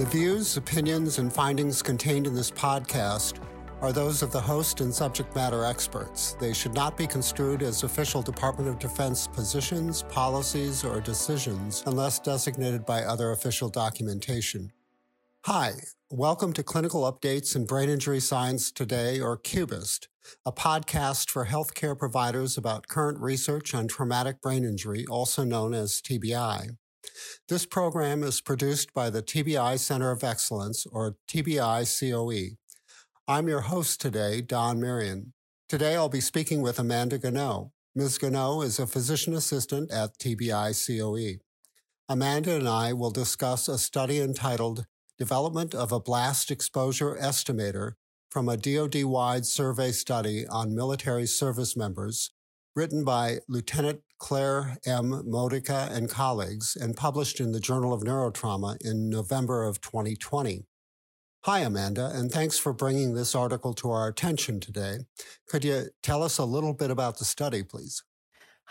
The views, opinions, and findings contained in this podcast are those of the host and subject matter experts. They should not be construed as official Department of Defense positions, policies, or decisions unless designated by other official documentation. Hi, welcome to Clinical Updates in Brain Injury Science Today, or Cubist, a podcast for healthcare providers about current research on traumatic brain injury, also known as TBI. This program is produced by the TBI Center of Excellence, or TBI COE. I'm your host today, Don Marion. Today I'll be speaking with Amanda Gonneau. Ms. Gonneau is a physician assistant at TBI COE. Amanda and I will discuss a study entitled Development of a Blast Exposure Estimator from a DoD wide survey study on military service members, written by Lieutenant Claire M. Modica and colleagues, and published in the Journal of Neurotrauma in November of 2020. Hi, Amanda, and thanks for bringing this article to our attention today. Could you tell us a little bit about the study, please?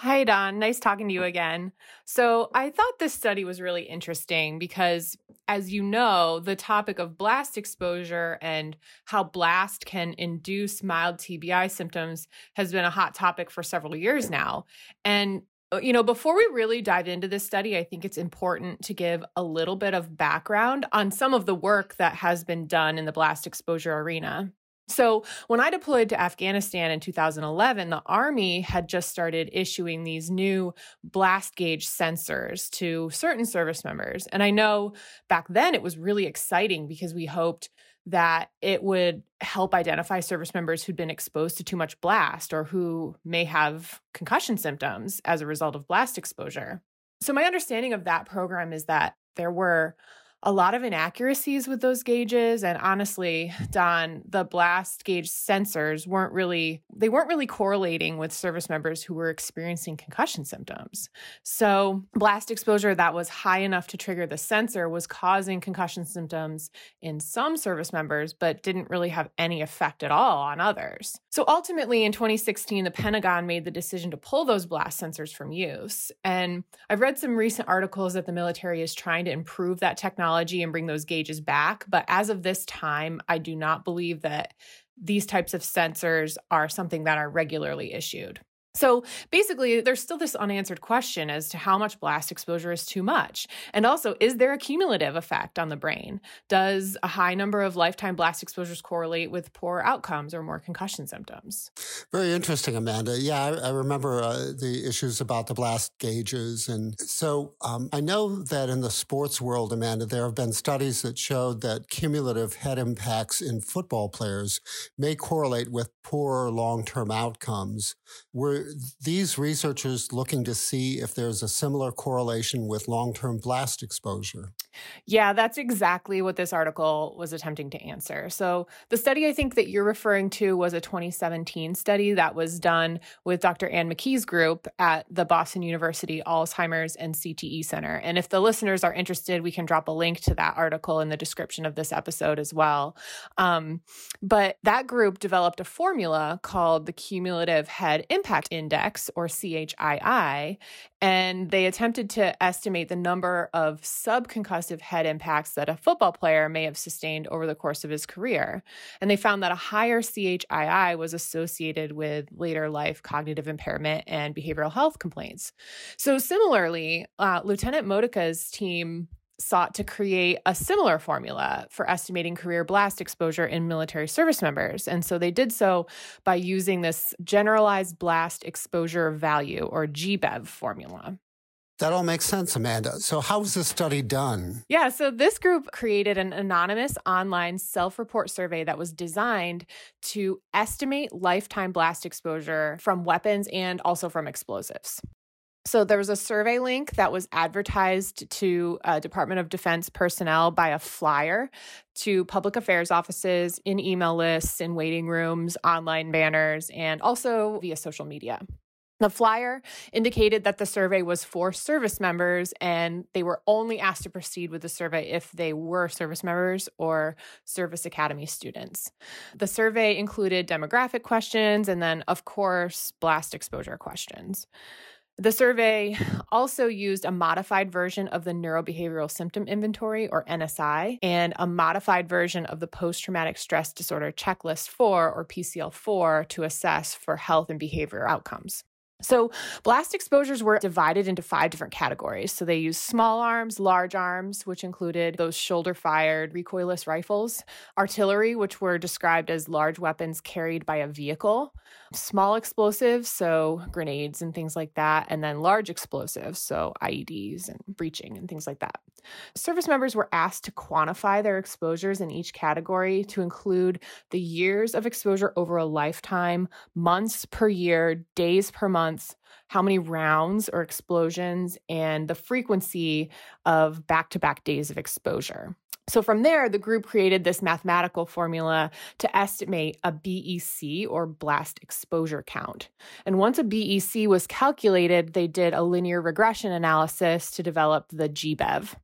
Hi, Don. Nice talking to you again. So, I thought this study was really interesting because, as you know, the topic of blast exposure and how blast can induce mild TBI symptoms has been a hot topic for several years now. And uh, you know, before we really dive into this study, I think it's important to give a little bit of background on some of the work that has been done in the blast exposure arena. So, when I deployed to Afghanistan in 2011, the Army had just started issuing these new blast gauge sensors to certain service members. And I know back then it was really exciting because we hoped that it would help identify service members who'd been exposed to too much blast or who may have concussion symptoms as a result of blast exposure. So, my understanding of that program is that there were a lot of inaccuracies with those gauges. And honestly hmm. don the blast gauge sensors weren't really they weren't really correlating with service members who were experiencing concussion symptoms so blast exposure that was high enough to trigger the sensor was causing concussion symptoms in some service members but didn't really have any effect at all on others so ultimately in 2016 the pentagon made the decision to pull those blast sensors from use and i've read some recent articles that the military is trying to improve that technology and bring those gauges back. But as of this time, I do not believe that these types of sensors are something that are regularly issued. So basically, there's still this unanswered question as to how much blast exposure is too much. And also, is there a cumulative effect on the brain? Does a high number of lifetime blast exposures correlate with poor outcomes or more concussion symptoms? Very interesting, Amanda. Yeah, I, I remember uh, the issues about the blast gauges. And so um, I know that in the sports world, Amanda, there have been studies that showed that cumulative head impacts in football players may correlate with poor long term outcomes. Were these researchers looking to see if there's a similar correlation with long term blast exposure? Yeah, that's exactly what this article was attempting to answer. So, the study I think that you're referring to was a 2017 study that was done with Dr. Anne McKee's group at the Boston University Alzheimer's and CTE Center. And if the listeners are interested, we can drop a link to that article in the description of this episode as well. Um, but that group developed a formula called the Cumulative Head Impact Index, or CHII, and they attempted to estimate the number of subconcussive head impacts that a football player may have sustained over the course of his career. And they found that a higher CHII was associated with later life cognitive impairment and behavioral health complaints. So, similarly, uh, Lieutenant Modica's team sought to create a similar formula for estimating career blast exposure in military service members. And so they did so by using this generalized blast exposure value or GBEV formula. That all makes sense, Amanda. So, how was this study done? Yeah, so this group created an anonymous online self report survey that was designed to estimate lifetime blast exposure from weapons and also from explosives. So there was a survey link that was advertised to uh, Department of Defense personnel by a flyer to public affairs offices, in email lists, in waiting rooms, online banners, and also via social media. The flyer indicated that the survey was for service members and they were only asked to proceed with the survey if they were service members or service academy students. The survey included demographic questions and then, of course, blast exposure questions. The survey also used a modified version of the Neurobehavioral Symptom Inventory, or NSI, and a modified version of the Post Traumatic Stress Disorder Checklist 4, or PCL 4, to assess for health and behavior outcomes. So, blast exposures were divided into five different categories. So, they used small arms, large arms, which included those shoulder fired recoilless rifles, artillery, which were described as large weapons carried by a vehicle, small explosives, so grenades and things like that, and then large explosives, so IEDs and breaching and things like that. Service members were asked to quantify their exposures in each category to include the years of exposure over a lifetime, months per year, days per month, how many rounds or explosions, and the frequency of back to back days of exposure. So from there, the group created this mathematical formula to estimate a BEC or blast exposure count. And once a BEC was calculated, they did a linear regression analysis to develop the GBEV.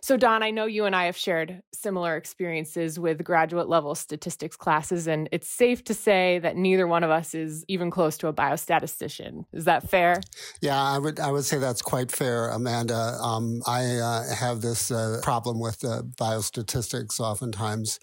So, Don, I know you and I have shared similar experiences with graduate level statistics classes, and it's safe to say that neither one of us is even close to a biostatistician. Is that fair? Yeah, I would I would say that's quite fair, Amanda. Um, I uh, have this uh, problem with uh, biostatistics. Oftentimes,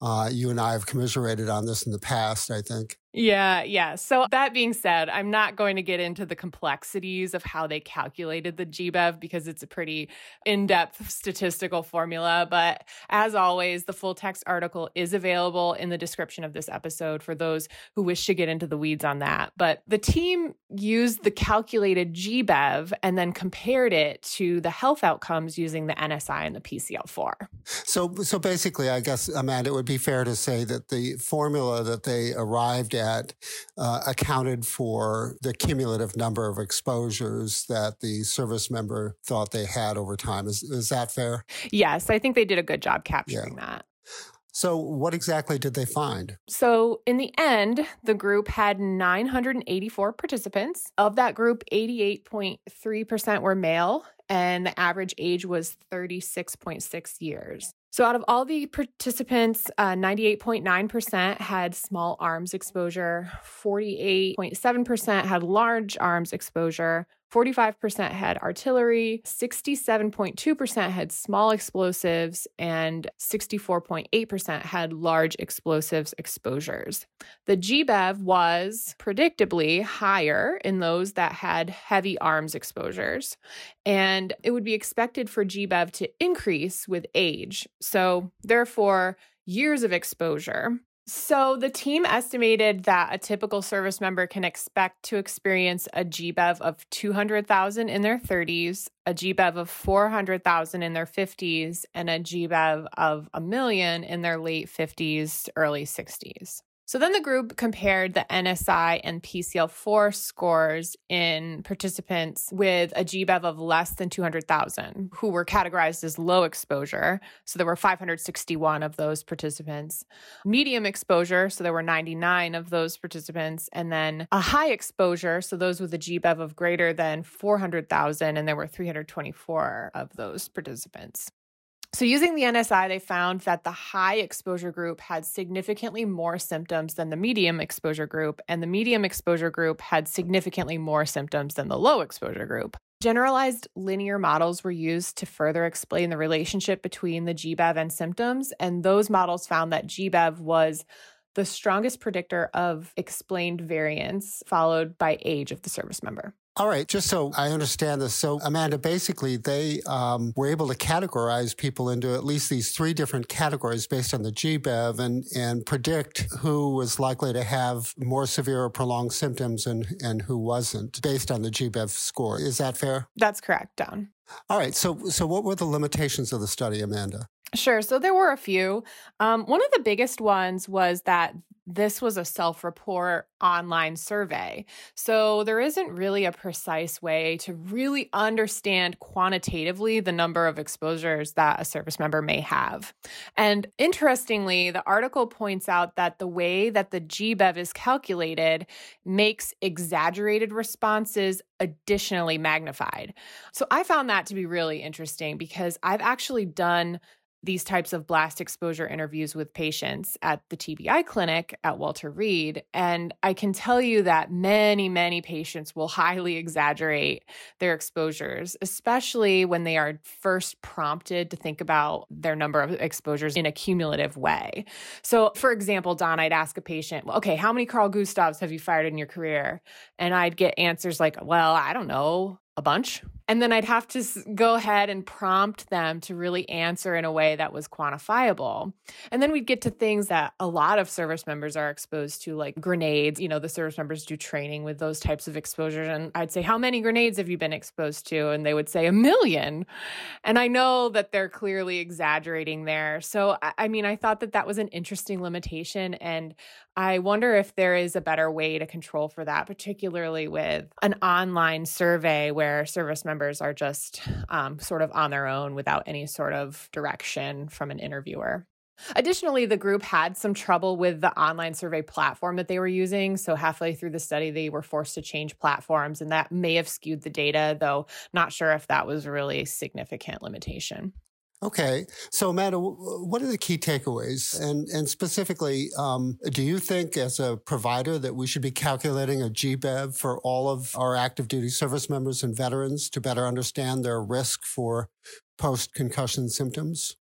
uh, you and I have commiserated on this in the past. I think. Yeah, yeah. So that being said, I'm not going to get into the complexities of how they calculated the GBEV because it's a pretty in-depth statistical formula, but as always, the full text article is available in the description of this episode for those who wish to get into the weeds on that. But the team used the calculated GBEV and then compared it to the health outcomes using the NSI and the PCL4. So so basically, I guess Amanda, it would be fair to say that the formula that they arrived at uh, accounted for the cumulative number of exposures that the service member thought they had over time. Is, is that fair? Yes, I think they did a good job capturing yeah. that. So, what exactly did they find? So, in the end, the group had 984 participants. Of that group, 88.3% were male, and the average age was 36.6 years. So, out of all the participants, uh, 98.9% had small arms exposure, 48.7% had large arms exposure, 45% had artillery, 67.2% had small explosives, and 64.8% had large explosives exposures. The GBEV was predictably higher in those that had heavy arms exposures, and it would be expected for GBEV to increase with age. So, therefore, years of exposure so the team estimated that a typical service member can expect to experience a GBEV of 200,000 in their 30s, a GBEV of 400,000 in their 50s, and a GBEV of a million in their late 50s, early 60s. So then the group compared the NSI and PCL4 scores in participants with a GBEV of less than 200,000 who were categorized as low exposure. So there were 561 of those participants. Medium exposure, so there were 99 of those participants. And then a high exposure, so those with a GBEV of greater than 400,000, and there were 324 of those participants. So, using the NSI, they found that the high exposure group had significantly more symptoms than the medium exposure group, and the medium exposure group had significantly more symptoms than the low exposure group. Generalized linear models were used to further explain the relationship between the GBEV and symptoms, and those models found that GBEV was the strongest predictor of explained variance, followed by age of the service member. All right, just so I understand this. So, Amanda, basically, they um, were able to categorize people into at least these three different categories based on the GBEV and, and predict who was likely to have more severe or prolonged symptoms and, and who wasn't based on the GBEV score. Is that fair? That's correct, Don. All right. So, so what were the limitations of the study, Amanda? Sure. So there were a few. Um, one of the biggest ones was that this was a self report online survey. So there isn't really a precise way to really understand quantitatively the number of exposures that a service member may have. And interestingly, the article points out that the way that the GBEV is calculated makes exaggerated responses additionally magnified. So I found that to be really interesting because I've actually done these types of blast exposure interviews with patients at the TBI clinic at Walter Reed. And I can tell you that many, many patients will highly exaggerate their exposures, especially when they are first prompted to think about their number of exposures in a cumulative way. So, for example, Don, I'd ask a patient, okay, how many Carl Gustavs have you fired in your career? And I'd get answers like, well, I don't know, a bunch. And then I'd have to go ahead and prompt them to really answer in a way that was quantifiable. And then we'd get to things that a lot of service members are exposed to, like grenades. You know, the service members do training with those types of exposures. And I'd say, How many grenades have you been exposed to? And they would say, A million. And I know that they're clearly exaggerating there. So, I mean, I thought that that was an interesting limitation. And I wonder if there is a better way to control for that, particularly with an online survey where service members are just um, sort of on their own without any sort of direction from an interviewer. Additionally, the group had some trouble with the online survey platform that they were using. So, halfway through the study, they were forced to change platforms, and that may have skewed the data, though not sure if that was really a significant limitation. Okay, so Amanda, what are the key takeaways, and and specifically, um, do you think as a provider that we should be calculating a GBEV for all of our active duty service members and veterans to better understand their risk for post concussion symptoms?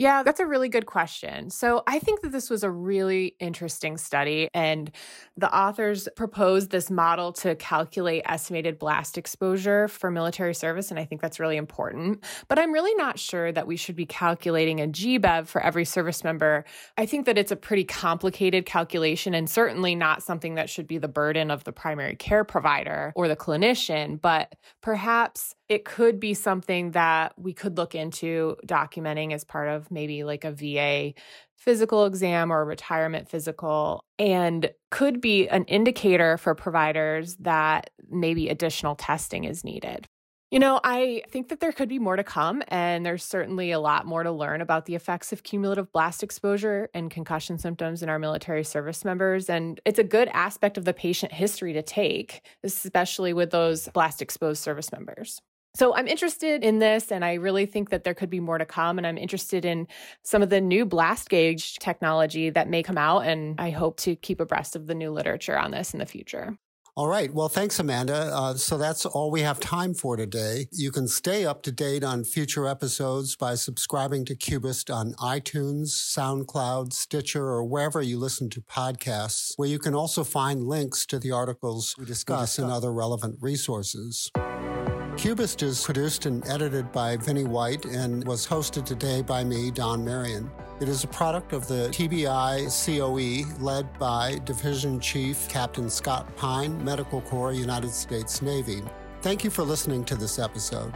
Yeah, that's a really good question. So, I think that this was a really interesting study, and the authors proposed this model to calculate estimated blast exposure for military service. And I think that's really important. But I'm really not sure that we should be calculating a GBEV for every service member. I think that it's a pretty complicated calculation and certainly not something that should be the burden of the primary care provider or the clinician, but perhaps it could be something that we could look into documenting as part of maybe like a VA physical exam or retirement physical and could be an indicator for providers that maybe additional testing is needed. You know, I think that there could be more to come, and there's certainly a lot more to learn about the effects of cumulative blast exposure and concussion symptoms in our military service members. And it's a good aspect of the patient history to take, especially with those blast exposed service members. So I'm interested in this, and I really think that there could be more to come. And I'm interested in some of the new blast gauge technology that may come out. And I hope to keep abreast of the new literature on this in the future. All right. Well, thanks, Amanda. Uh, so that's all we have time for today. You can stay up to date on future episodes by subscribing to Cubist on iTunes, SoundCloud, Stitcher, or wherever you listen to podcasts, where you can also find links to the articles we discuss and other relevant resources. Cubist is produced and edited by Vinnie White and was hosted today by me, Don Marion. It is a product of the TBI COE led by Division Chief Captain Scott Pyne, Medical Corps, United States Navy. Thank you for listening to this episode.